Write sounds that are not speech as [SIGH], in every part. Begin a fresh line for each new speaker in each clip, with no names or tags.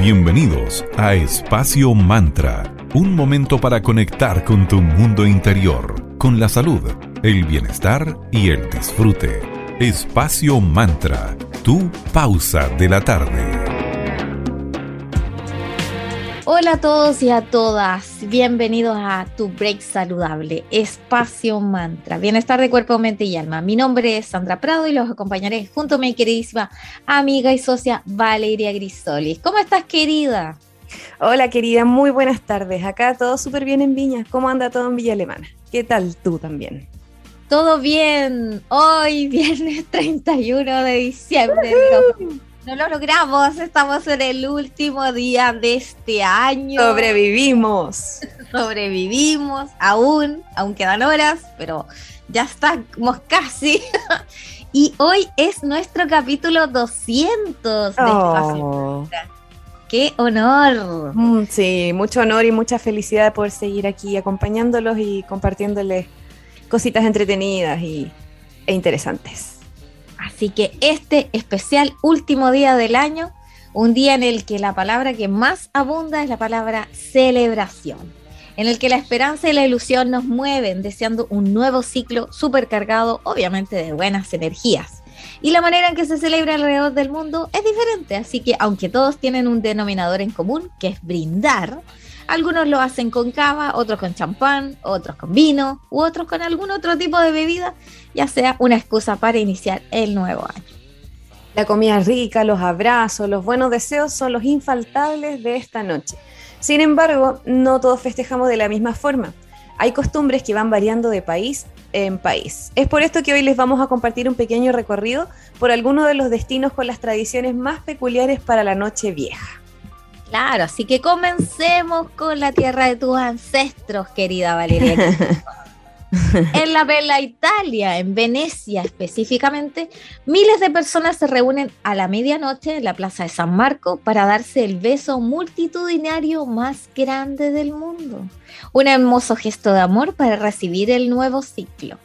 Bienvenidos a Espacio Mantra, un momento para conectar con tu mundo interior, con la salud, el bienestar y el disfrute. Espacio Mantra, tu pausa de la tarde.
Hola a todos y a todas, bienvenidos a Tu Break Saludable, Espacio Mantra, Bienestar de Cuerpo, Mente y Alma. Mi nombre es Sandra Prado y los acompañaré junto a mi queridísima amiga y socia Valeria Grisoli. ¿Cómo estás, querida?
Hola, querida, muy buenas tardes. Acá todo súper bien en Viña. ¿Cómo anda todo en Villa Alemana? ¿Qué tal tú también?
Todo bien. Hoy, [LAUGHS] viernes 31 de diciembre. No lo logramos, estamos en el último día de este año.
Sobrevivimos. [LAUGHS]
Sobrevivimos, aún, aún quedan horas, pero ya estamos casi. [LAUGHS] y hoy es nuestro capítulo 200 de oh. ¡Qué honor!
Mm, sí, mucho honor y mucha felicidad de poder seguir aquí acompañándolos y compartiéndoles cositas entretenidas y, e interesantes.
Así que este especial último día del año, un día en el que la palabra que más abunda es la palabra celebración, en el que la esperanza y la ilusión nos mueven deseando un nuevo ciclo supercargado, obviamente de buenas energías. Y la manera en que se celebra alrededor del mundo es diferente, así que aunque todos tienen un denominador en común, que es brindar, algunos lo hacen con cava, otros con champán, otros con vino u otros con algún otro tipo de bebida, ya sea una excusa para iniciar el nuevo año.
La comida rica, los abrazos, los buenos deseos son los infaltables de esta noche. Sin embargo, no todos festejamos de la misma forma. Hay costumbres que van variando de país en país. Es por esto que hoy les vamos a compartir un pequeño recorrido por algunos de los destinos con las tradiciones más peculiares para la noche vieja.
Claro, así que comencemos con la tierra de tus ancestros, querida Valeria. [LAUGHS] en la Bella Italia, en Venecia específicamente, miles de personas se reúnen a la medianoche en la Plaza de San Marco para darse el beso multitudinario más grande del mundo. Un hermoso gesto de amor para recibir el nuevo ciclo.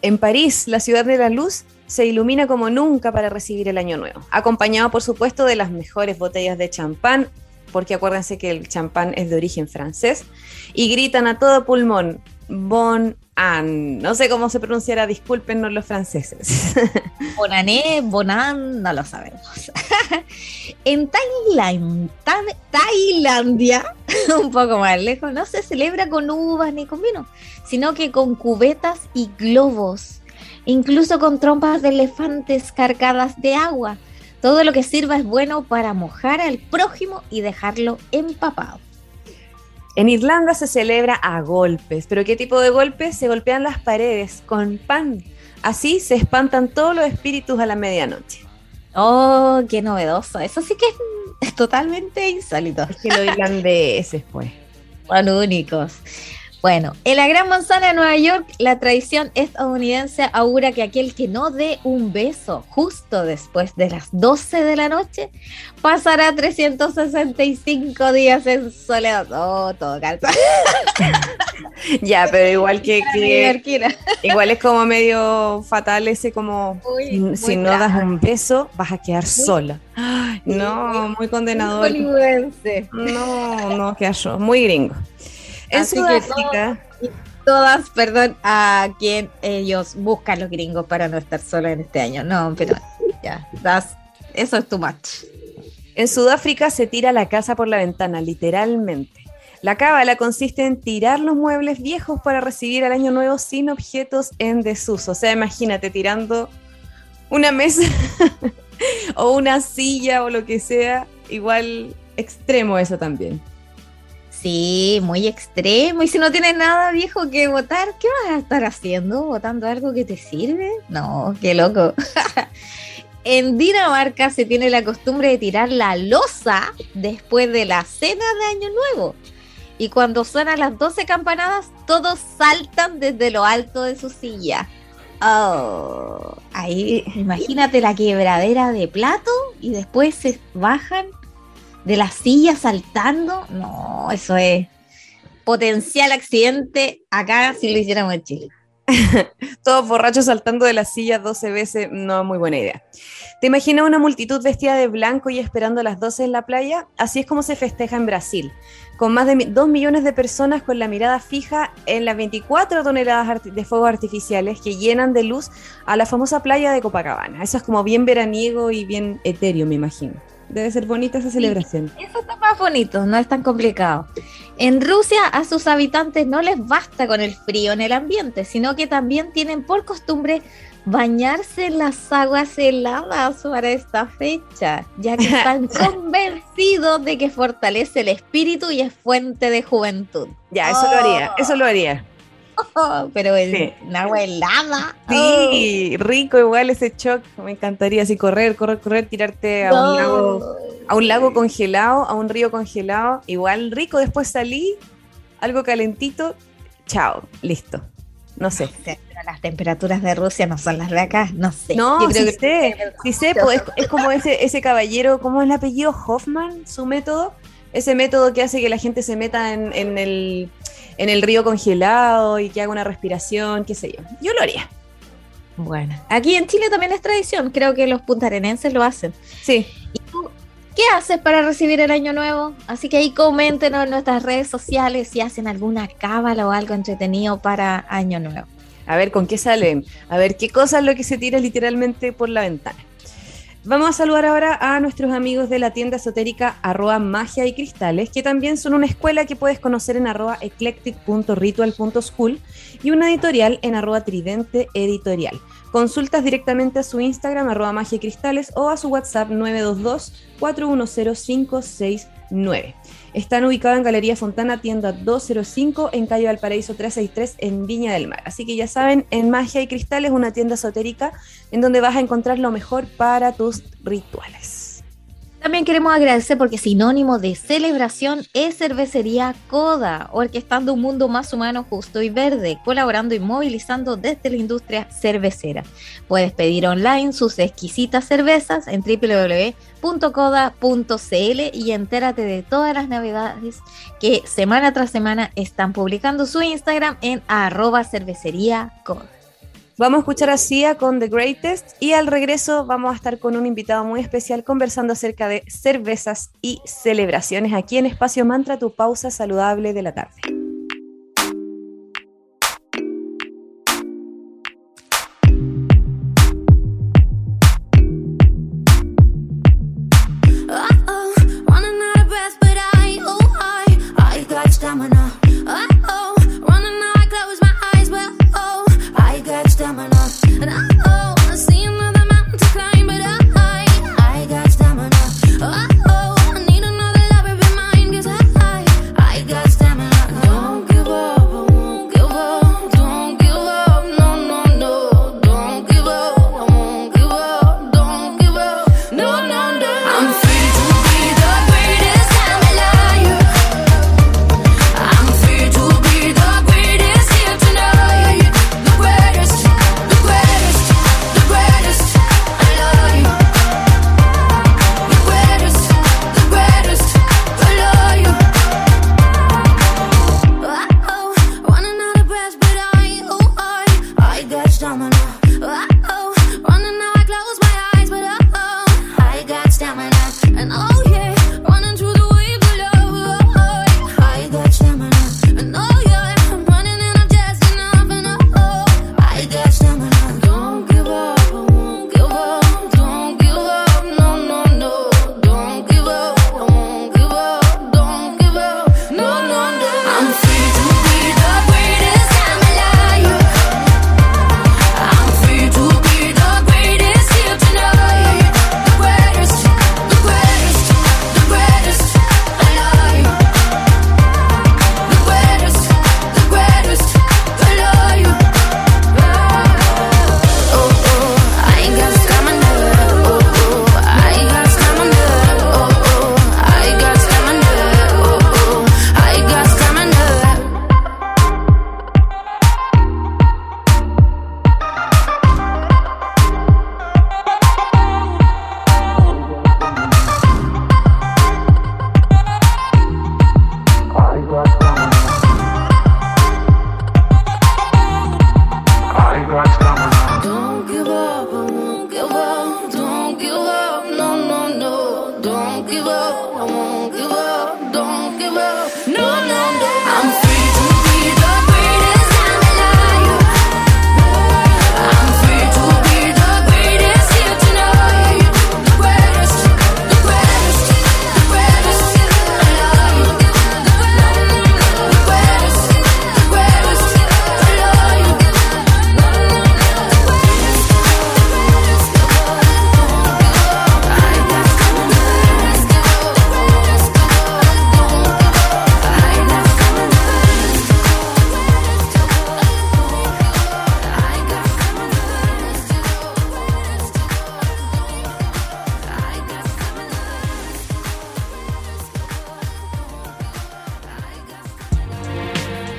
En París, la ciudad de la luz, se ilumina como nunca para recibir el año nuevo, acompañado por supuesto de las mejores botellas de champán, porque acuérdense que el champán es de origen francés, y gritan a todo pulmón, Bon An. No sé cómo se pronunciará, discúlpenos los franceses. [LAUGHS]
Bonané, Bonan, no lo sabemos. [LAUGHS] en Tailandia, [LAUGHS] un poco más lejos, no se celebra con uvas ni con vino, sino que con cubetas y globos incluso con trompas de elefantes cargadas de agua. Todo lo que sirva es bueno para mojar al prójimo y dejarlo empapado.
En Irlanda se celebra a golpes, pero ¿qué tipo de golpes? Se golpean las paredes con pan. Así se espantan todos los espíritus a la medianoche.
Oh, qué novedoso. Eso sí que es, totalmente insólito.
Es que los [LAUGHS] irlandeses, pues.
Son únicos. Bueno, en la Gran Manzana de Nueva York, la tradición estadounidense augura que aquel que no dé un beso justo después de las 12 de la noche pasará 365 días en soledad. Oh, todo calza. [LAUGHS]
ya, pero igual que, igual es como medio fatal ese como si no das un beso vas a quedar sola. [GASPS] no, muy condenador. no, no, yo, muy gringo.
En Sudáfrica. todas, perdón, a quien ellos buscan los gringos para no estar solos en este año. No, pero ya, eso es too much.
En Sudáfrica se tira la casa por la ventana, literalmente. La cábala consiste en tirar los muebles viejos para recibir el año nuevo sin objetos en desuso. O sea, imagínate tirando una mesa [LAUGHS] o una silla o lo que sea, igual extremo eso también.
Sí, muy extremo. Y si no tienes nada viejo que votar, ¿qué vas a estar haciendo? ¿Votando algo que te sirve? No, qué loco. [LAUGHS] en Dinamarca se tiene la costumbre de tirar la losa después de la cena de Año Nuevo. Y cuando suenan las 12 campanadas, todos saltan desde lo alto de su silla. Oh, ahí imagínate la quebradera de plato y después se bajan de la silla saltando, no, eso es potencial accidente acá si lo hiciéramos en Chile. [LAUGHS]
Todos borrachos saltando de las sillas 12 veces, no muy buena idea. ¿Te imaginas una multitud vestida de blanco y esperando las 12 en la playa? Así es como se festeja en Brasil, con más de 2 millones de personas con la mirada fija en las 24 toneladas de fuegos artificiales que llenan de luz a la famosa playa de Copacabana. Eso es como bien veraniego y bien etéreo, me imagino. Debe ser bonita esa celebración.
eso está más bonito, no es tan complicado. En Rusia a sus habitantes no les basta con el frío en el ambiente, sino que también tienen por costumbre bañarse en las aguas heladas para esta fecha, ya que están [LAUGHS] convencidos de que fortalece el espíritu y es fuente de juventud.
Ya, eso lo haría, eso lo haría. [LAUGHS]
pero en, agua helada.
Sí, rico igual ese shock. Me encantaría así correr, correr, correr, tirarte a un lago, a un lago congelado, a un río congelado. Igual rico, después salí, algo calentito, chao, listo. No sé.
las temperaturas de Rusia no son las de acá, no sé.
No, sí sé, sí sé, pues, es, como ese, ese caballero, ¿cómo es el apellido? Hoffman, su método. Ese método que hace que la gente se meta en, en el en el río congelado y que haga una respiración, qué sé yo. Yo lo haría.
Bueno, aquí en Chile también es tradición, creo que los puntarenenses lo hacen.
Sí.
¿Y tú qué haces para recibir el año nuevo? Así que ahí coméntenos en nuestras redes sociales si hacen alguna cábala o algo entretenido para año nuevo.
A ver con qué salen, a ver qué cosa es lo que se tira literalmente por la ventana. Vamos a saludar ahora a nuestros amigos de la tienda esotérica arroba magia y cristales, que también son una escuela que puedes conocer en arroba eclectic.ritual.school y una editorial en arroba tridente editorial. Consultas directamente a su Instagram arroba magia y cristales o a su WhatsApp 922 410 569. Están ubicados en Galería Fontana, tienda 205, en calle Valparaíso 363, en Viña del Mar. Así que ya saben, en Magia y Cristal es una tienda esotérica en donde vas a encontrar lo mejor para tus rituales.
También queremos agradecer porque sinónimo de celebración es Cervecería Coda, orquestando un mundo más humano, justo y verde, colaborando y movilizando desde la industria cervecera. Puedes pedir online sus exquisitas cervezas en www.coda.cl y entérate de todas las novedades que semana tras semana están publicando su Instagram en arroba cervecería.
Vamos a escuchar a Sia con The Greatest y al regreso vamos a estar con un invitado muy especial conversando acerca de cervezas y celebraciones aquí en Espacio Mantra, tu pausa saludable de la tarde.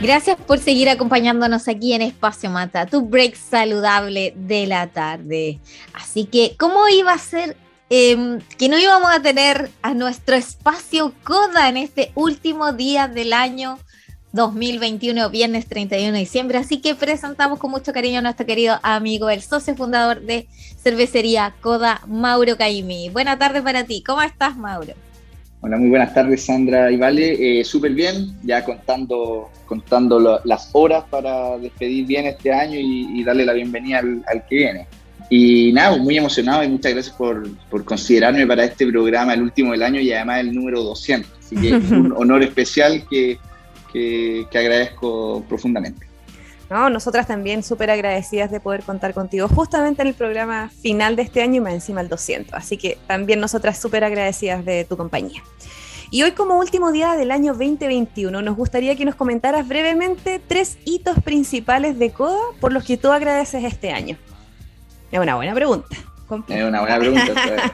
Gracias por seguir acompañándonos aquí en Espacio Mata, tu break saludable de la tarde. Así que, ¿cómo iba a ser em, que no íbamos a tener a nuestro espacio Coda en este último día del año 2021, viernes 31 de diciembre? Así que presentamos con mucho cariño a nuestro querido amigo, el socio fundador de cervecería Coda, Mauro Caimi. Buena tarde para ti. ¿Cómo estás, Mauro?
Hola, muy buenas tardes, Sandra y Vale. Eh, Súper bien, ya contando, contando las horas para despedir bien este año y, darle la bienvenida al, que viene. Y nada, muy emocionado y muchas gracias por, por, considerarme para este programa, el último del año y además el número 200. Así que es [LAUGHS] un honor especial que, que, que agradezco profundamente.
No, nosotras también súper agradecidas de poder contar contigo justamente en el programa final de este año y más encima el 200. Así que también nosotras súper agradecidas de tu compañía. Y hoy como último día del año 2021, nos gustaría que nos comentaras brevemente tres hitos principales de CODA por los que tú agradeces este año. Es una buena pregunta.
Es una buena pregunta. [LAUGHS]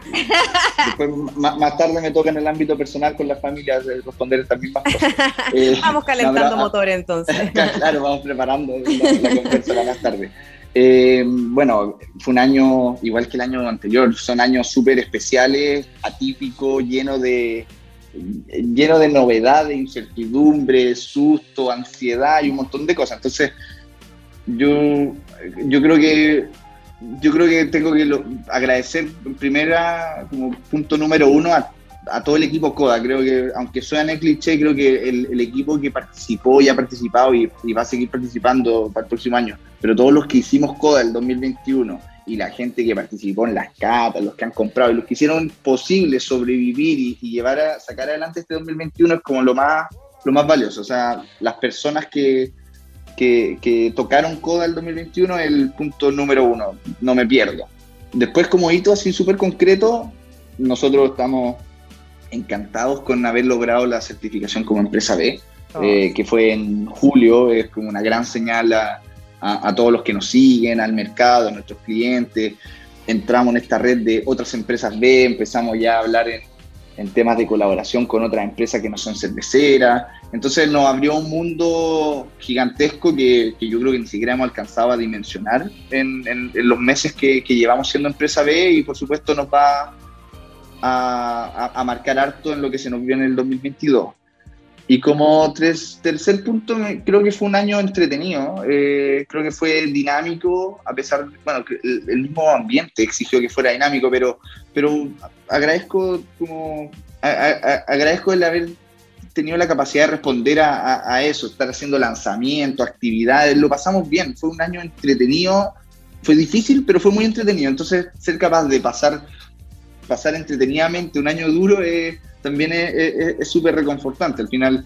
Después, más, tarde me toca en el ámbito personal con la familia responder estas mismas cosas. [LAUGHS]
Eh, vamos calentando motor entonces. [LAUGHS]
claro, vamos preparando la, más tarde. Eh, bueno, fue un año igual que el año anterior, son años súper especiales, atípicos, llenos de, lleno de novedades, incertidumbre, susto, ansiedad y un montón de cosas. Entonces, yo, yo creo que yo creo que tengo que agradecer primera, como punto número uno, a, todo el equipo CODA. Creo que, aunque suene cliché, creo que el, equipo que participó y ha participado y, va a seguir participando para el próximo año, pero todos los que hicimos CODA el 2021 y la gente que participó en las catas, los que han comprado y los que hicieron posible sobrevivir y, y llevar a sacar adelante este 2021 es como lo más, lo más valioso. O sea, las personas que que, tocaron Coda el 2021 el punto número uno, no me pierdo. Después como hito así súper concreto, nosotros estamos encantados con haber logrado la certificación como empresa B, oh. eh, que fue en julio, es como una gran señal a, a, todos los que nos siguen, al mercado, a nuestros clientes. Entramos en esta red de otras empresas B, empezamos ya a hablar en, en temas de colaboración con otras empresas que no son cerveceras. Entonces nos abrió un mundo gigantesco que, yo creo que ni siquiera hemos alcanzado a dimensionar en, los meses que, llevamos siendo empresa B y por supuesto nos va a, marcar harto en lo que se nos vio en el 2022. Y como tres, tercer punto, creo que fue un año entretenido, eh, creo que fue dinámico, a pesar, bueno, el, el, mismo ambiente exigió que fuera dinámico, pero, pero agradezco como, agradezco el haber tenido la capacidad de responder a, eso, estar haciendo lanzamientos, actividades, lo pasamos bien, fue un año entretenido, fue difícil, pero fue muy entretenido, entonces ser capaz de pasar, pasar entretenidamente un año duro es también es súper reconfortante. Al final,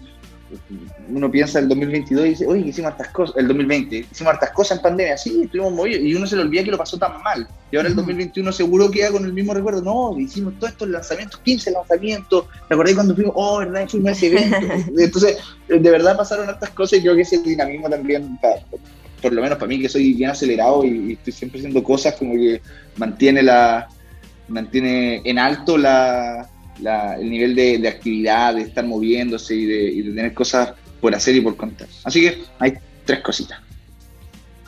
uno piensa el 2022 y dice, oye, hicimos hartas cosas, el 2020, hicimos hartas cosas en pandemia, sí, estuvimos movidos, y uno se le olvida que lo pasó tan mal. Y ahora el 2021 seguro queda con el mismo recuerdo, no, hicimos todos estos lanzamientos, 15 lanzamientos, me acordé cuando fuimos, oh, verdad, fuimos a ese evento. [LAUGHS] Entonces, de verdad pasaron hartas cosas y creo que ese dinamismo también, por lo menos para mí que soy bien acelerado y, y estoy siempre haciendo cosas como que mantiene la mantiene en alto la, el nivel de, actividad, de estar moviéndose y de, tener cosas por hacer y por contar. Así que hay tres cositas.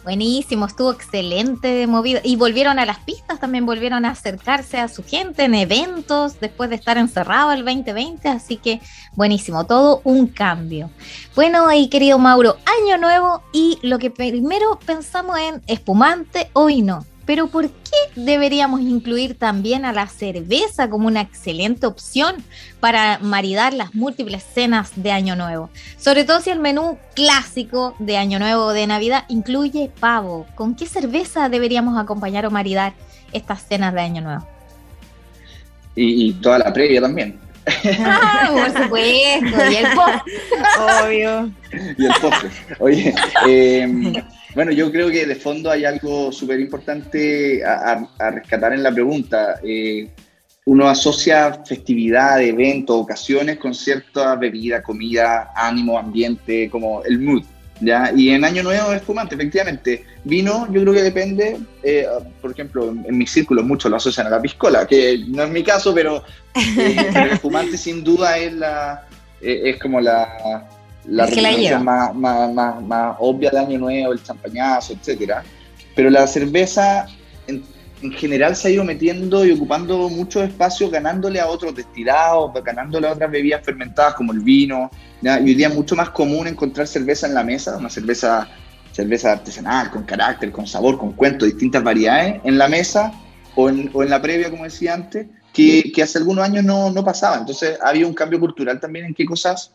Buenísimo, estuvo excelente de movido. Y volvieron a las pistas, también volvieron a acercarse a su gente en eventos después de estar encerrado el 2020. Así que buenísimo, todo un cambio. Bueno, y querido Mauro, año nuevo y lo que primero pensamos en espumante o vino. Pero ¿por qué deberíamos incluir también a la cerveza como una excelente opción para maridar las múltiples cenas de Año Nuevo? Sobre todo si el menú clásico de Año Nuevo o de Navidad incluye pavo. ¿Con qué cerveza deberíamos acompañar o maridar estas cenas de Año Nuevo?
Y, toda la previa también.
Ah, por supuesto, y el postre. [LAUGHS]
Obvio.
Y el postre. Oye, eh, [LAUGHS] bueno, yo creo que de fondo hay algo súper importante a, rescatar en la pregunta. Eh, uno asocia festividad, eventos, ocasiones con cierta bebida, comida, ánimo, ambiente, como el mood. ¿ya? Y en Año Nuevo es fumante, efectivamente. Vino, yo creo que depende, eh, por ejemplo, en, mis círculos muchos lo asocian a la piscola, que no es mi caso, pero, eh, [LAUGHS] el fumante sin duda es, la, es como la, la representación más, más, más, más, obvia de Año Nuevo, el champañazo, etcétera. Pero la cerveza en, en, general se ha ido metiendo y ocupando mucho espacio, ganándole a otros destilados, ganándole a otras bebidas fermentadas como el vino. ¿ya? Y hoy día es mucho más común encontrar cerveza en la mesa, una cerveza, cerveza artesanal, con carácter, con sabor, con cuento, distintas variedades en la mesa o en, o en la previa, como decía antes, que, que hace algunos años no, no pasaba. Entonces ha habido un cambio cultural también en qué cosas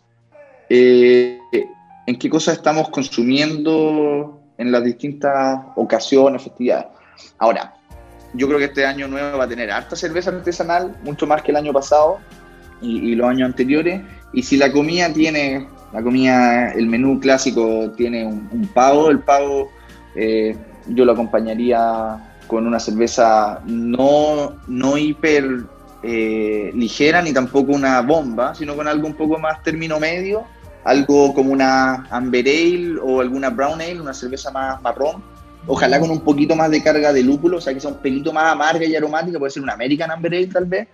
eh, en qué cosas estamos consumiendo en las distintas ocasiones, festividades. Ahora, yo creo que este año nuevo va a tener harta cerveza artesanal, mucho más que el año pasado y, los años anteriores. Y si la comida tiene, la comida, el menú clásico tiene un, un pavo, el pavo eh, yo lo acompañaría con una cerveza no, no hiper eh, ligera ni tampoco una bomba, sino con algo un poco más término medio, algo como una Amber Ale o alguna Brown Ale, una cerveza más marrón, ojalá con un poquito más de carga de lúpulo, o sea que sea un pelito más amarga y aromática, puede ser una American Amber Ale tal vez,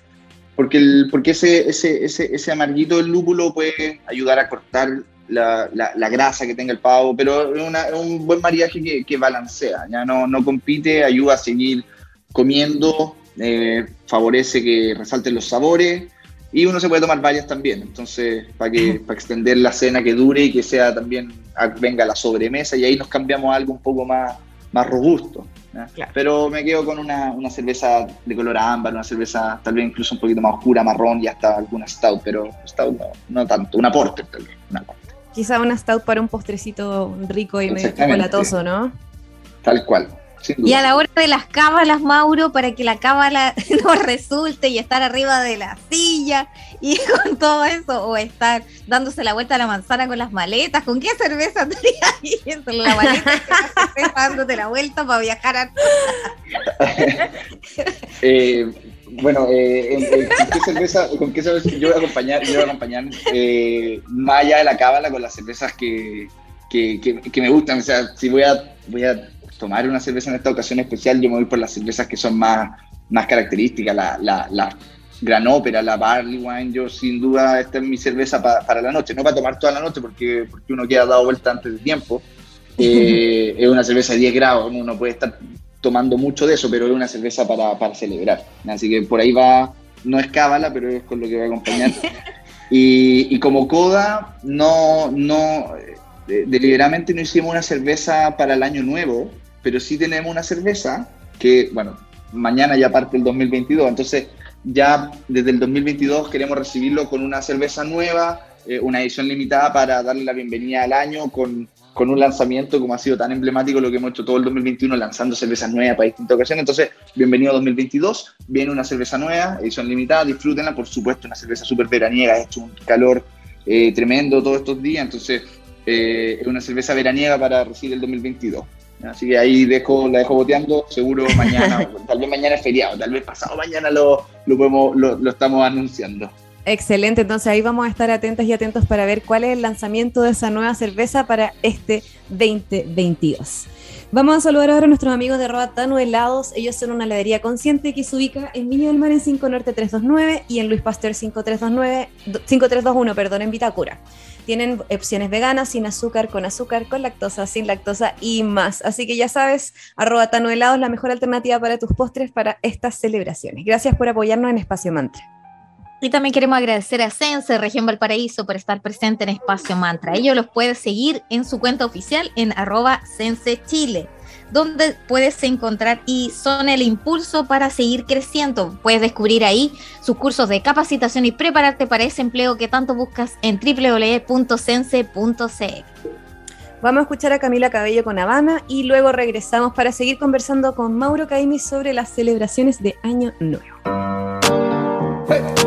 porque, el, porque ese, ese, ese, ese amarguito del lúpulo puede ayudar a cortar la, la, la, grasa que tenga el pavo, pero es, una, un buen mariaje que, que, balancea, ya no, no compite, ayuda a seguir comiendo, eh, favorece que resalten los sabores y uno se puede tomar varias también, entonces para que para extender la cena que dure y que sea también venga la sobremesa y ahí nos cambiamos a algo un poco más, más robusto. Claro. Pero me quedo con una, una, cerveza de color ámbar, una cerveza tal vez incluso un poquito más oscura, marrón y hasta alguna stout, pero stout no, no tanto, una porter tal vez, una porter.
Quizá una stout para un postrecito rico y medio chocolatoso, ¿no?
Tal cual.
Y a la hora de las cábalas, Mauro, para que la cábala [LAUGHS] no resulte y estar arriba de la silla y [LAUGHS] con todo eso, o estar dándose la vuelta a la manzana con las maletas, ¿con qué cerveza [LAUGHS] ahí la maleta que dándote la vuelta para viajar a...
eh, bueno, eh, eh, ¿con, qué cerveza, ¿con qué cerveza yo voy a acompañar? Yo voy a acompañar más allá de la cábala con las cervezas que, que, que, que, me gustan. O sea, si voy a, voy a tomar una cerveza en esta ocasión especial, yo me voy por las cervezas que son más, más características, la, la, la Gran Ópera, la Barley Wine, yo sin duda esta es mi cerveza pa, para la noche, no para tomar toda la noche porque, porque uno queda dado vuelta antes de tiempo. [LAUGHS] Eh, es una cerveza de 10 grados, uno puede estar tomando mucho de eso, pero es una cerveza para, para celebrar. Así que por ahí va, no es cábala, pero es con lo que voy a acompañar. [LAUGHS] Y, y como coda, no, no, de, deliberadamente no hicimos una cerveza para el año nuevo, pero sí tenemos una cerveza que, bueno, mañana ya parte el 2022, entonces ya desde el 2022 queremos recibirlo con una cerveza nueva, eh, una edición limitada para darle la bienvenida al año con, con, un lanzamiento como ha sido tan emblemático lo que hemos hecho todo el 2021 lanzando cervezas nuevas para distintas ocasiones. Entonces, bienvenido 2022, viene una cerveza nueva, edición limitada, disfrútenla, por supuesto, una cerveza súper veraniega, ha hecho un calor eh, tremendo todos estos días, entonces eh, es una cerveza veraniega para recibir el 2022. Así que ahí dejo, la dejo boteando, seguro mañana, [LAUGHS] tal vez mañana es feriado, tal vez pasado mañana lo, lo, podemos, lo, lo estamos anunciando.
Excelente, entonces ahí vamos a estar atentas y atentos para ver cuál es el lanzamiento de esa nueva cerveza para este 2022. Vamos a saludar ahora a nuestros amigos de Robatano Helados. Ellos son una heladería consciente que se ubica en Viña del Mar en 5 Norte 329 y en Luis Pasteur 5329, 5321, perdón, en Vitacura. Tienen opciones veganas, sin azúcar, con azúcar, con lactosa, sin lactosa y más. Así que ya sabes, arroba Tano Helados, la mejor alternativa para tus postres para estas celebraciones. Gracias por apoyarnos en Espacio Mantra.
Y también queremos agradecer a Sense, Región Valparaíso, por estar presente en Espacio Mantra. Ellos los puedes seguir en su cuenta oficial en arroba Sense Chile, donde puedes encontrar y son el impulso para seguir creciendo. Puedes descubrir ahí sus cursos de capacitación y prepararte para ese empleo que tanto buscas en www.sense.cl.
Vamos a escuchar a Camila Cabello con Habana y luego regresamos para seguir conversando con Mauro Caimi sobre las celebraciones de Año Nuevo. Hey.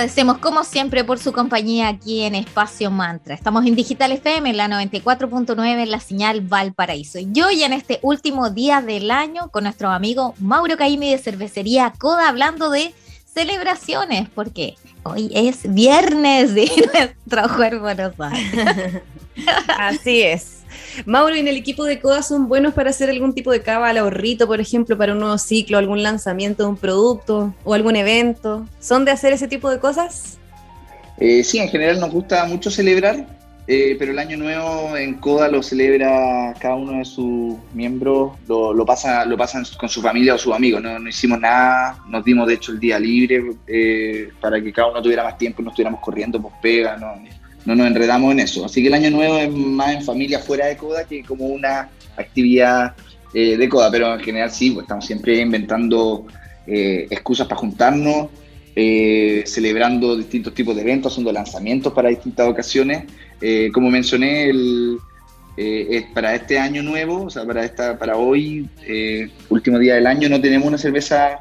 Agradecemos como siempre por su compañía aquí en Espacio Mantra. Estamos en Digital FM, en la 94.9, en la señal Valparaíso. Y hoy en este último día del año con nuestro amigo Mauro Caimi de Cervecería Coda hablando de celebraciones, porque hoy es viernes de [LAUGHS] nuestro cuerpo no sabe. [LAUGHS]
Así es. Mauro, ¿y en el equipo de CODA son buenos para hacer algún tipo de cábala o rito, por ejemplo, para un nuevo ciclo, algún lanzamiento de un producto o algún evento? ¿Son de hacer ese tipo de cosas?
Eh, sí, en general nos gusta mucho celebrar, eh, pero el año nuevo en CODA lo celebra cada uno de sus miembros, lo, lo pasa, lo pasan con su familia o sus amigos. No, hicimos nada, nos dimos de hecho el día libre eh, para que cada uno tuviera más tiempo y no estuviéramos corriendo por pega, no, no nos enredamos en eso. Así que el año nuevo es más en familia fuera de CODA que como una actividad eh, de CODA, pero en general sí, pues estamos siempre inventando eh, excusas para juntarnos, eh, celebrando distintos tipos de eventos, haciendo lanzamientos para distintas ocasiones. Como mencioné, el, para este año nuevo, o sea, para, esta, para hoy, último día del año, no tenemos una cerveza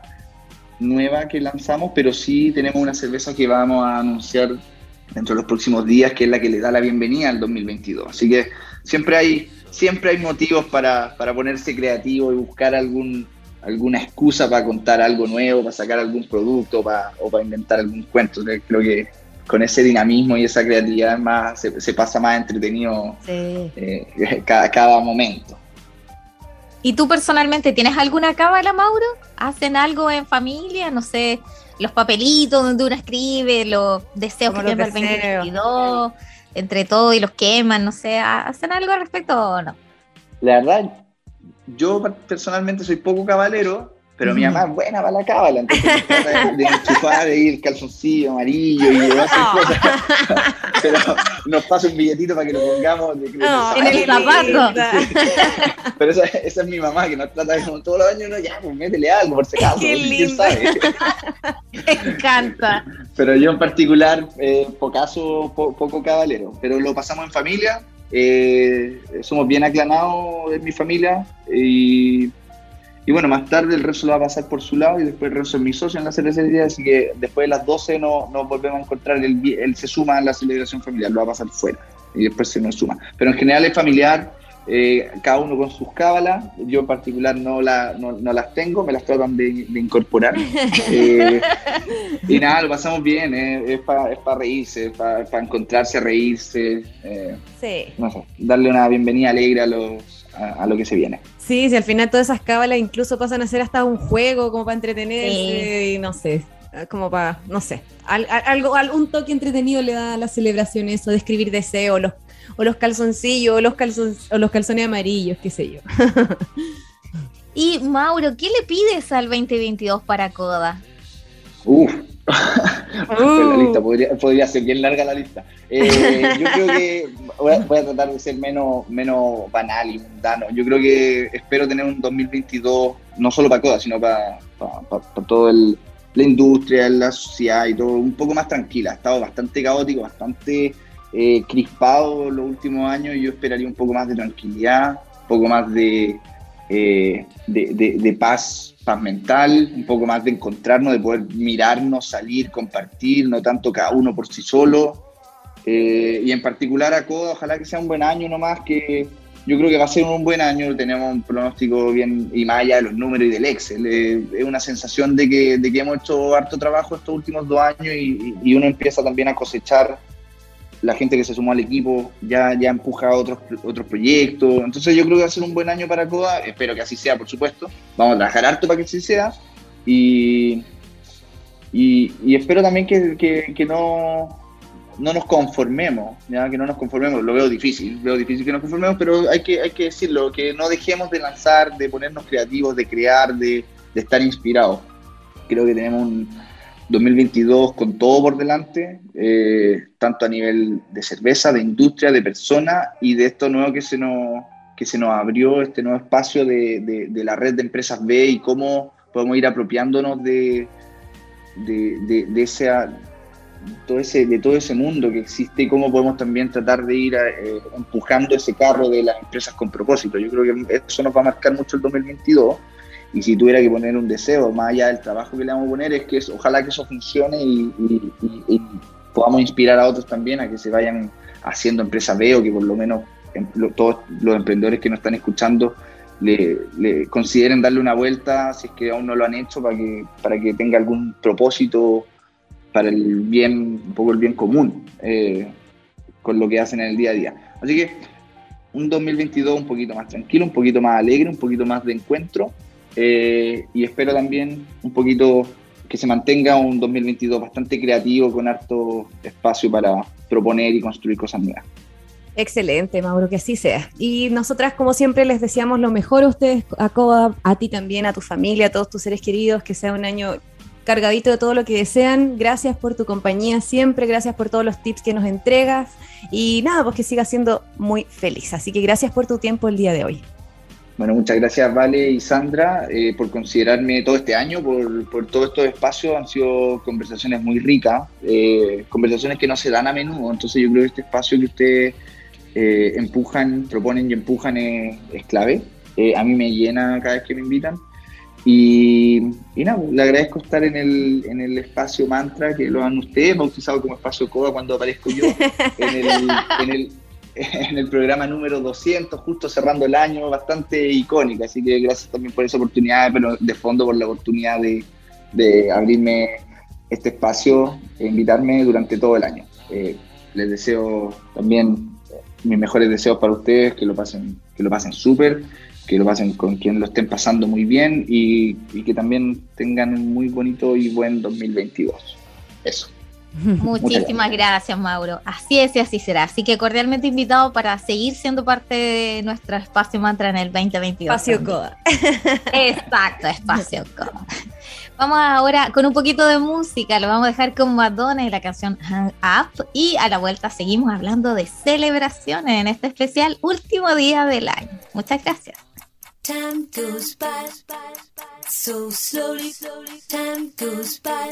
nueva que lanzamos, pero sí tenemos una cerveza que vamos a anunciar dentro de los próximos días, que es la que le da la bienvenida al 2022. Así que siempre hay, siempre hay motivos para, para ponerse creativo y buscar algún, alguna excusa para contar algo nuevo, para sacar algún producto para, o para inventar algún cuento. Creo que con ese dinamismo y esa creatividad más, se, se pasa más entretenido eh, [LAUGHS] cada, cada momento.
¿Y tú personalmente tienes alguna cábala, Mauro? ¿Hacen algo en familia? No sé, los papelitos donde uno escribe, los deseos
Como
que
los
tiene para el
deseos.
2022, entre todo y los queman, no sé, ¿hacen algo al respecto o no?
La verdad, yo personalmente soy poco cabalero, pero mi mamá es buena para la cábala, entonces trata de, de enchufar, de ir calzoncillo amarillo y de esas cosas. [LAUGHS] pero nos pasa un billetito para que lo pongamos de, de
No,
en el zapato.
Pero esa, esa es mi mamá que nos trata de como todos los años, no, ya, pues métele algo por si acaso,
Qué
quién
linda.
sabe. [LAUGHS]
Me encanta.
Pero yo en particular, eh, pocaso, po- poco cabalero. Pero lo pasamos en familia. eh, somos bien aclamados en mi familia. Y, y bueno, más tarde el resto lo va a pasar por su lado y después el resto es mi socio en la cervecería. Así que después de las 12 no- nos volvemos a encontrar. Él, se suma a la celebración familiar, lo va a pasar fuera. Y después se nos suma. Pero en general es familiar. eh, cada uno con sus cábalas, yo en particular no, la, no, no las tengo, me las tratan de, de incorporar. [LAUGHS] Eh, y nada, lo pasamos bien, eh, es para es pa reírse, es para encontrarse, reírse,
Sí.
no sé, darle una bienvenida alegre a los, a, lo que se viene.
Sí, si al final todas esas cábalas incluso pasan a ser hasta un juego como para entretenerse y no sé, como para, no sé, algo, algún toque entretenido le da a la celebración eso de escribir deseos, los, o los calzoncillos, o los, o los calzones amarillos, qué sé yo. [LAUGHS]
y Mauro, ¿qué le pides al 2022 para Coda?
Uf, [LAUGHS] la lista podría, ser bien larga la lista. Eh, yo creo que voy a, tratar de ser menos, menos banal y mundano. Yo creo que espero tener un 2022 no solo para Coda, sino para, para, toda la industria, la sociedad y todo, un poco más tranquila. Ha estado bastante caótico, bastante eh, crispado los últimos años y yo esperaría un poco más de tranquilidad, un poco más de, eh, de, paz, mental, un poco más de encontrarnos, de poder mirarnos, salir, compartir, no tanto cada uno por sí solo. Eh, y en particular a Coda, ojalá que sea un buen año nomás, que yo creo que va a ser un buen año, tenemos un pronóstico bien, y más allá de los números y del Excel, es una sensación de que, de que hemos hecho harto trabajo estos últimos dos años y uno empieza también a cosechar la gente que se sumó al equipo ya, ya empuja otros, otros proyectos. Entonces yo creo que va a ser un buen año para CODA, espero que así sea, por supuesto. Vamos a trabajar harto para que así sea. Y, y, espero también que, que, no, no nos conformemos, ¿ya? que no nos conformemos. Lo veo difícil, veo difícil que nos conformemos, pero hay que, hay que decirlo, que no dejemos de lanzar, de ponernos creativos, de crear, de, de estar inspirados. Creo que tenemos un 2022 con todo por delante, eh, tanto a nivel de cerveza, de industria, de personas y de esto nuevo que se nos, que se nos abrió, este nuevo espacio de, de, la red de empresas B y cómo podemos ir apropiándonos de, de, de ese, todo ese, de todo ese mundo que existe y cómo podemos también tratar de ir eh, empujando ese carro de las empresas con propósito. Yo creo que eso nos va a marcar mucho el 2022 y si tuviera que poner un deseo, más allá del trabajo que le vamos a poner, es que ojalá que eso funcione y, podamos inspirar a otros también a que se vayan haciendo empresas B o que por lo menos em, todos los emprendedores que nos están escuchando le, consideren darle una vuelta si es que aún no lo han hecho para que, para que tenga algún propósito para el bien, un poco el bien común eh, con lo que hacen en el día a día. Así que un 2022 un poquito más tranquilo, un poquito más alegre, un poquito más de encuentro eh, y espero también un poquito que se mantenga un 2022 bastante creativo, con harto espacio para proponer y construir cosas nuevas.
Excelente, Mauro, que así sea. Y nosotras, como siempre, les deseamos lo mejor a ustedes, a Coda, a ti también, a tu familia, a todos tus seres queridos, que sea un año cargadito de todo lo que desean. Gracias por tu compañía siempre, gracias por todos los tips que nos entregas y nada, pues que sigas siendo muy feliz. Así que gracias por tu tiempo el día de hoy.
Bueno, muchas gracias Vale y Sandra eh, por considerarme todo este año, por, por todos estos espacios. Han sido conversaciones muy ricas, eh, conversaciones que no se dan a menudo. Entonces yo creo que este espacio que ustedes eh, empujan, proponen y empujan es, clave. a mí me llena cada vez que me invitan. Y, y nada, le agradezco estar en el, en el espacio Mantra, que lo han ustedes bautizado como espacio CODA cuando aparezco yo en el, en el en el programa número 200, justo cerrando el año, bastante icónica. Así que gracias también por esa oportunidad, pero de fondo por la oportunidad de, abrirme este espacio e invitarme durante todo el año. Eh, les deseo también mis mejores deseos para ustedes, que lo pasen, que lo pasen súper, que lo pasen con quien lo estén pasando muy bien y, y que también tengan un muy bonito y buen 2022. Eso. [LAUGHS]
Muchísimas gracias, Mauro. Así es y así será. Así que cordialmente invitado para seguir siendo parte de nuestro espacio mantra en el 2022.
Espacio Coda. [LAUGHS]
Exacto, espacio Coda. Vamos ahora con un poquito de música. Lo vamos a dejar con Madonna y la canción Hang Up. Y a la vuelta seguimos hablando de celebraciones en este especial último día del año. Muchas gracias. Time goes by so slowly. Time goes by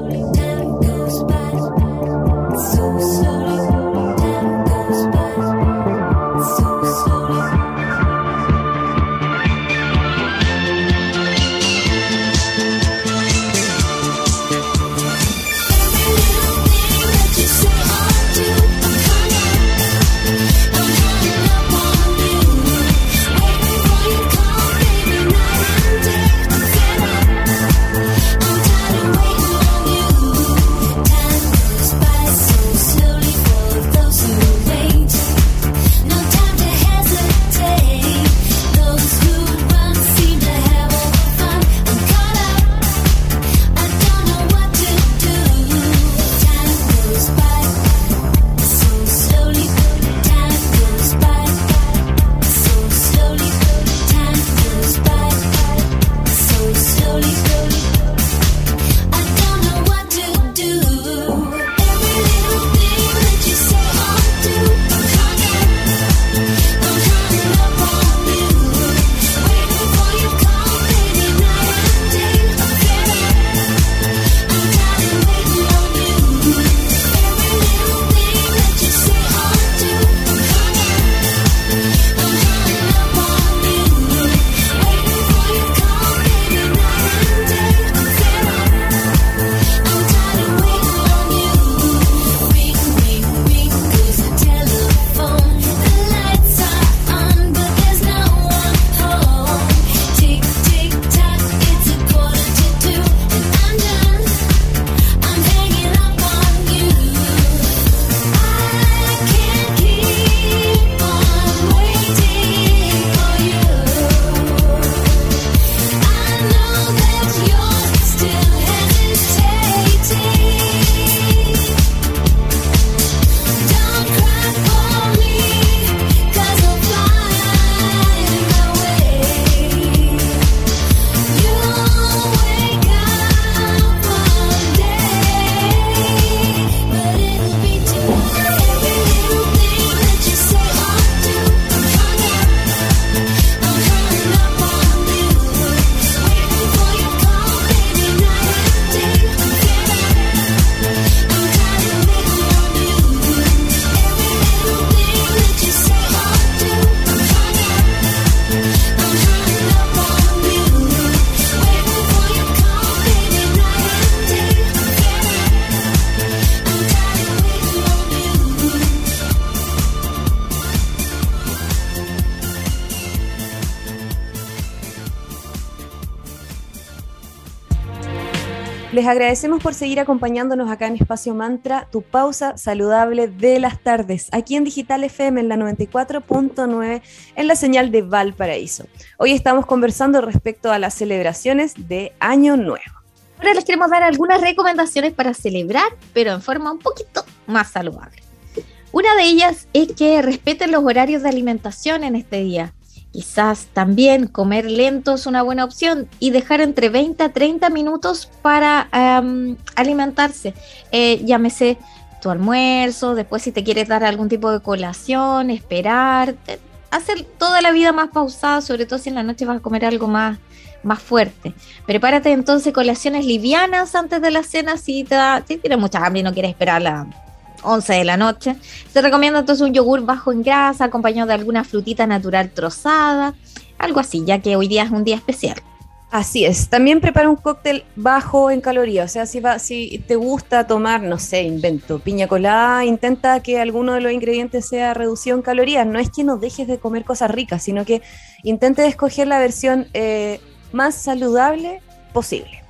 Les agradecemos por seguir acompañándonos acá en Espacio Mantra, tu pausa saludable de las tardes, aquí en Digital FM en la 94.9 en la señal de Valparaíso. Hoy estamos conversando respecto a las celebraciones de Año Nuevo.
Ahora les queremos dar algunas recomendaciones para celebrar, pero en forma un poquito más saludable. Una de ellas es que respeten los horarios de alimentación en este día. Quizás también comer lento es una buena opción y dejar entre 20 a 30 minutos para alimentarse. Eh, llámese tu almuerzo, después si te quieres dar algún tipo de colación, esperar, hacer toda la vida más pausada, sobre todo si en la noche vas a comer algo más, más fuerte. Prepárate entonces colaciones livianas antes de la cena si, te da, si tienes mucha hambre y no quieres esperar la 11 de la noche. Se recomienda entonces un yogur bajo en grasa, acompañado de alguna frutita natural trozada, algo así, ya que hoy día es un día especial.
Así es. También prepara un cóctel bajo en calorías. O sea, si, va, si te gusta tomar, no sé, invento, piña colada, intenta que alguno de los ingredientes sea reducido en calorías. No es que no dejes de comer cosas ricas, sino que intente escoger la versión eh, más saludable posible.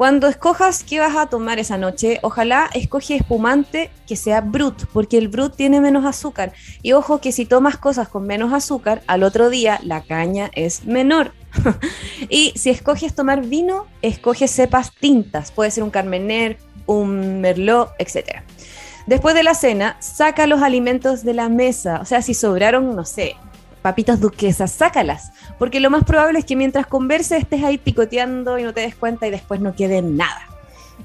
Cuando escojas qué vas a tomar esa noche, ojalá escoge espumante que sea brut, porque el brut tiene menos azúcar. Y ojo que si tomas cosas con menos azúcar, al otro día la caña es menor. [LAUGHS] y si escoges tomar vino, escoge cepas tintas. Puede ser un carmener, un merlot, etc. Después de la cena, saca los alimentos de la mesa. O sea, si sobraron, no sé, papitas duquesas, sácalas, porque lo más probable es que mientras converses estés ahí picoteando y no te des cuenta y después no quede nada.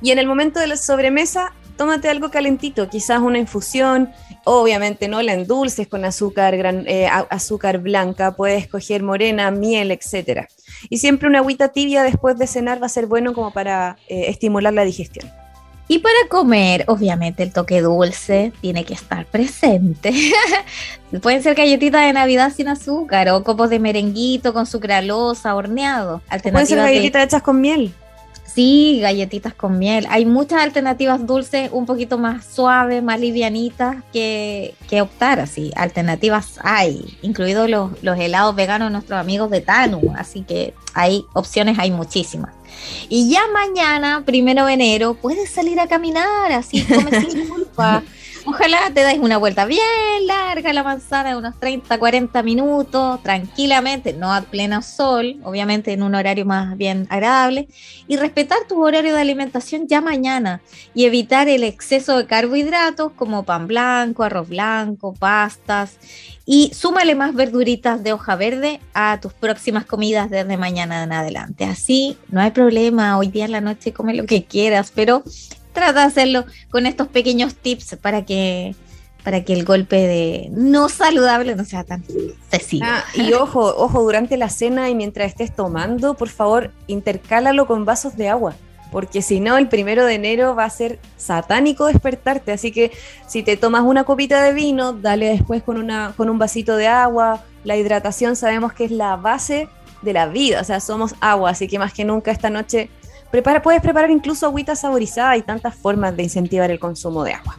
Y en el momento de la sobremesa, tómate algo calentito, quizás una infusión, obviamente no la endulces con azúcar, gran, eh, azúcar blanca, puedes coger morena, miel, etc. Y siempre una agüita tibia después de cenar va a ser bueno como para eh, estimular la digestión.
Y para comer, obviamente el toque dulce tiene que estar presente. [LAUGHS] Pueden ser galletitas de Navidad sin azúcar o copos de merenguito con sucralosa, horneado.
Pueden ser galletitas hechas con miel.
Sí, galletitas con miel. Hay muchas alternativas dulces un poquito más suaves, más livianitas que, optar. Así, alternativas hay, incluidos los, los helados veganos de nuestros amigos de Tanu. Así que hay opciones, hay muchísimas. Y ya mañana, primero de enero, puedes salir a caminar, así come sin [LAUGHS] culpa. Ojalá te des una vuelta bien larga la manzana de unos 30, 40 minutos, tranquilamente, no a pleno sol, obviamente en un horario más bien agradable, y respetar tu horario de alimentación ya mañana y evitar el exceso de carbohidratos como pan blanco, arroz blanco, pastas, y súmale más verduritas de hoja verde a tus próximas comidas desde mañana en adelante. Así no hay problema, hoy día en la noche come lo que quieras, pero trata de hacerlo con estos pequeños tips para que para que el golpe de no saludable no sea tan excesivo.
Ah, y ojo, ojo, durante la cena y mientras estés tomando, por favor, intercálalo con vasos de agua, porque si no, el primero de enero va a ser satánico despertarte. Así que si te tomas una copita de vino, dale después con, una, con un vasito de agua. La hidratación sabemos que es la base de la vida, o sea, somos agua, así que más que nunca esta noche puedes preparar incluso agüita saborizada y tantas formas de incentivar el consumo de agua.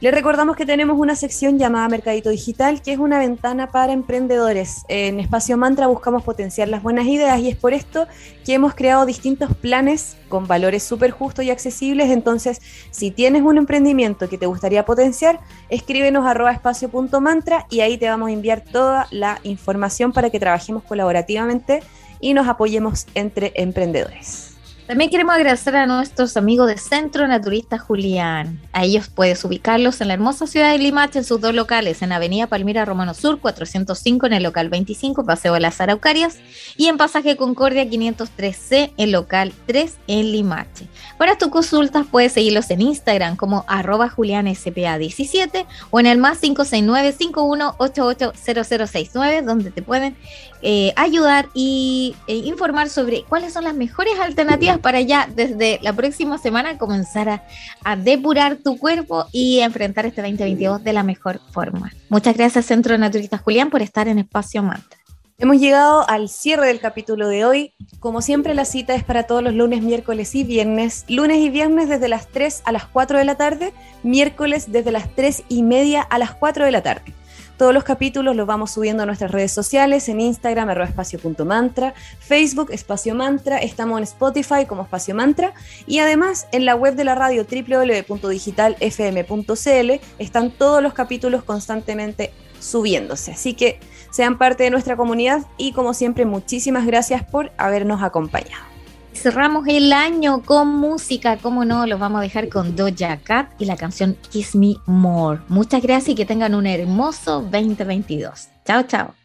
Les recordamos que tenemos una sección llamada Mercadito Digital, que es una ventana para emprendedores. En Espacio Mantra buscamos potenciar las buenas ideas y es por esto que hemos creado distintos planes con valores súper justos y accesibles. Entonces, si tienes un emprendimiento que te gustaría potenciar, escríbenos arroba espacio.mantra y ahí te vamos a enviar toda la información para que trabajemos colaborativamente y nos apoyemos entre emprendedores.
También queremos agradecer a nuestros amigos de Centro Naturista Julián. A ellos puedes ubicarlos en la hermosa ciudad de Limache en sus dos locales, en Avenida Palmira Romano Sur 405 en el local 25, Paseo de las Araucarias, y en Pasaje Concordia 503C en local 3 en Limache. Para tus consultas puedes seguirlos en Instagram como arroba julianspa17 o en el más 569 51880069 donde te pueden eh, ayudar y e informar sobre cuáles son las mejores alternativas para ya desde la próxima semana comenzar a, depurar tu cuerpo y enfrentar este 2022 de la mejor forma. Muchas gracias Centro de Naturistas Julián por estar en Espacio Mantra.
Hemos llegado al cierre del capítulo de hoy. Como siempre, la cita es para todos los lunes, miércoles y viernes. Lunes y viernes desde las 3 a las 4 de la tarde, miércoles desde las 3 y media a las 4 de la tarde. Todos los capítulos los vamos subiendo a nuestras redes sociales, en Instagram, espacio.mantra, Facebook, Espacio Mantra, estamos en Spotify como Espacio Mantra y además en la web de la radio www.digitalfm.cl están todos los capítulos constantemente subiéndose. Así que sean parte de nuestra comunidad y como siempre muchísimas gracias por habernos acompañado.
Cerramos el año con música, como no, los vamos a dejar con Doja Cat y la canción Kiss Me More. Muchas gracias y que tengan un hermoso 2022. Chao, chao.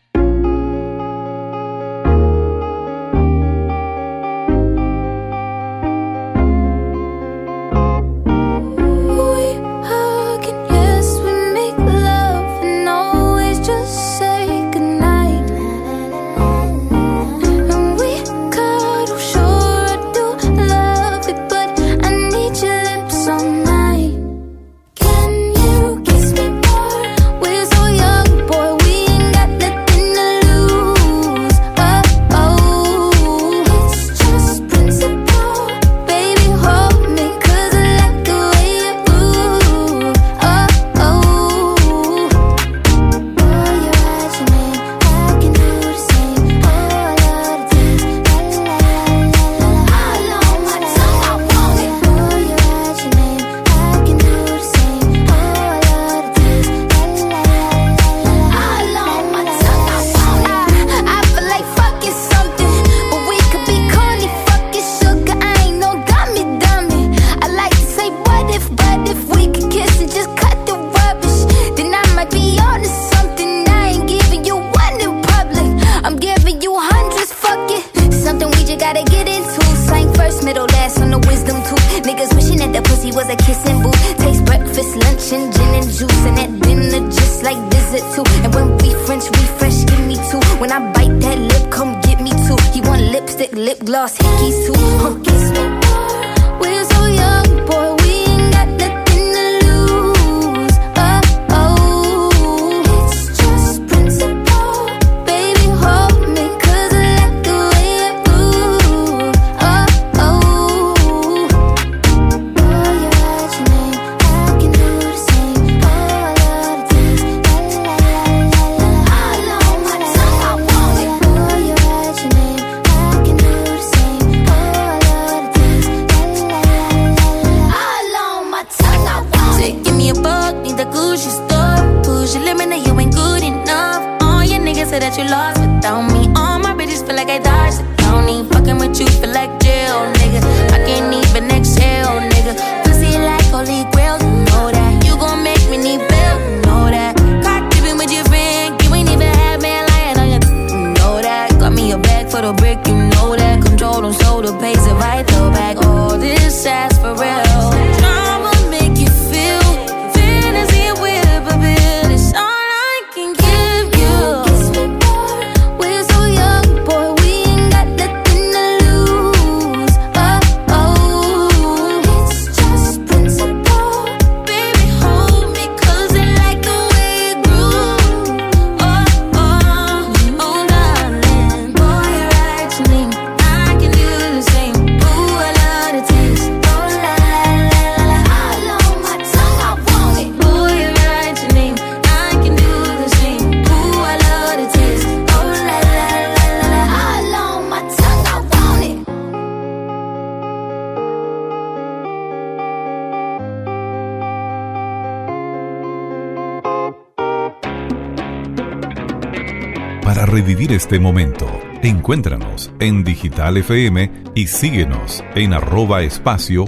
Este momento. Encuéntranos en Digital FM y síguenos en arroba espacio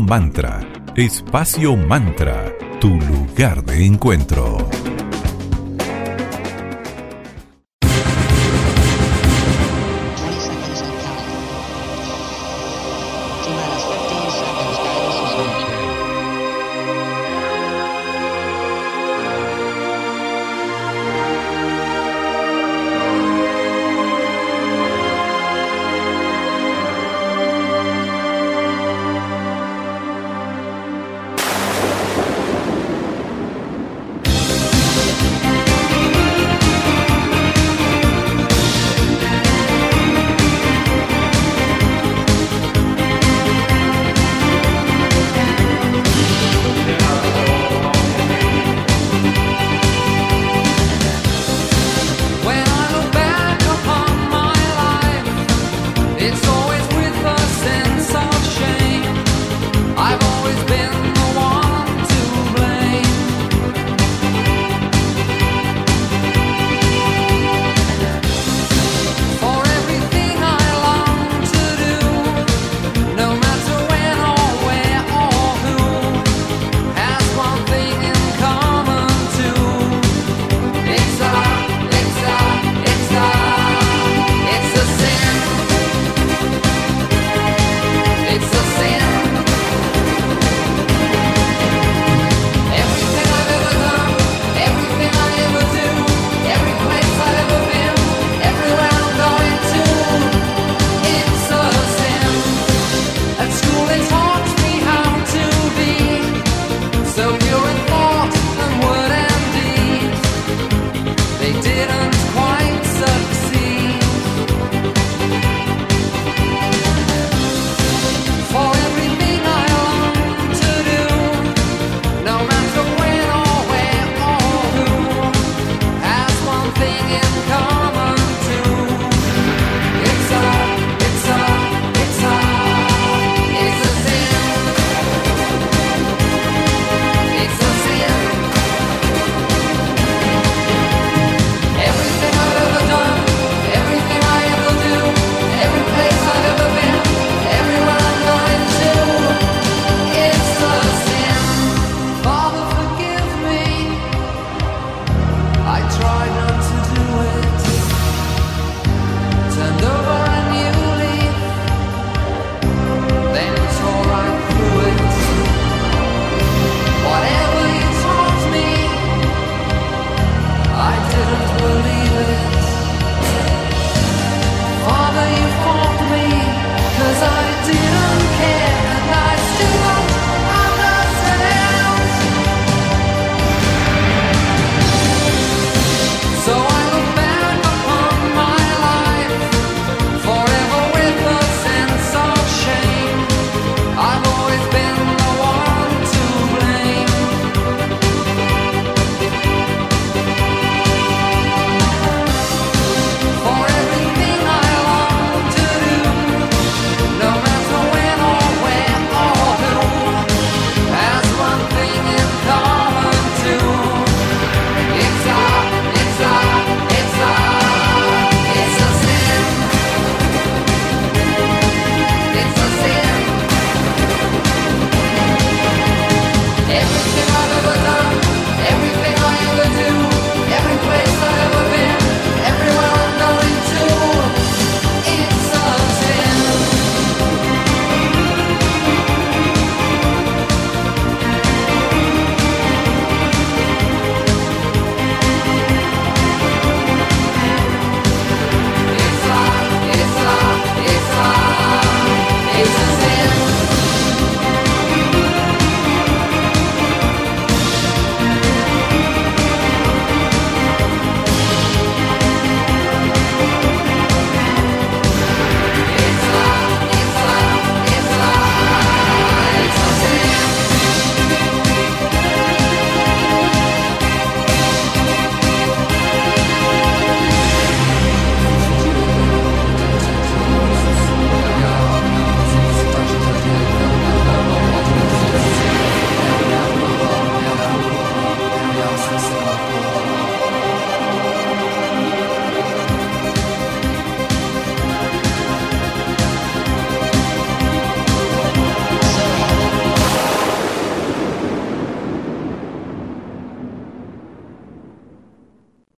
mantra. Espacio Mantra, tu lugar de encuentro.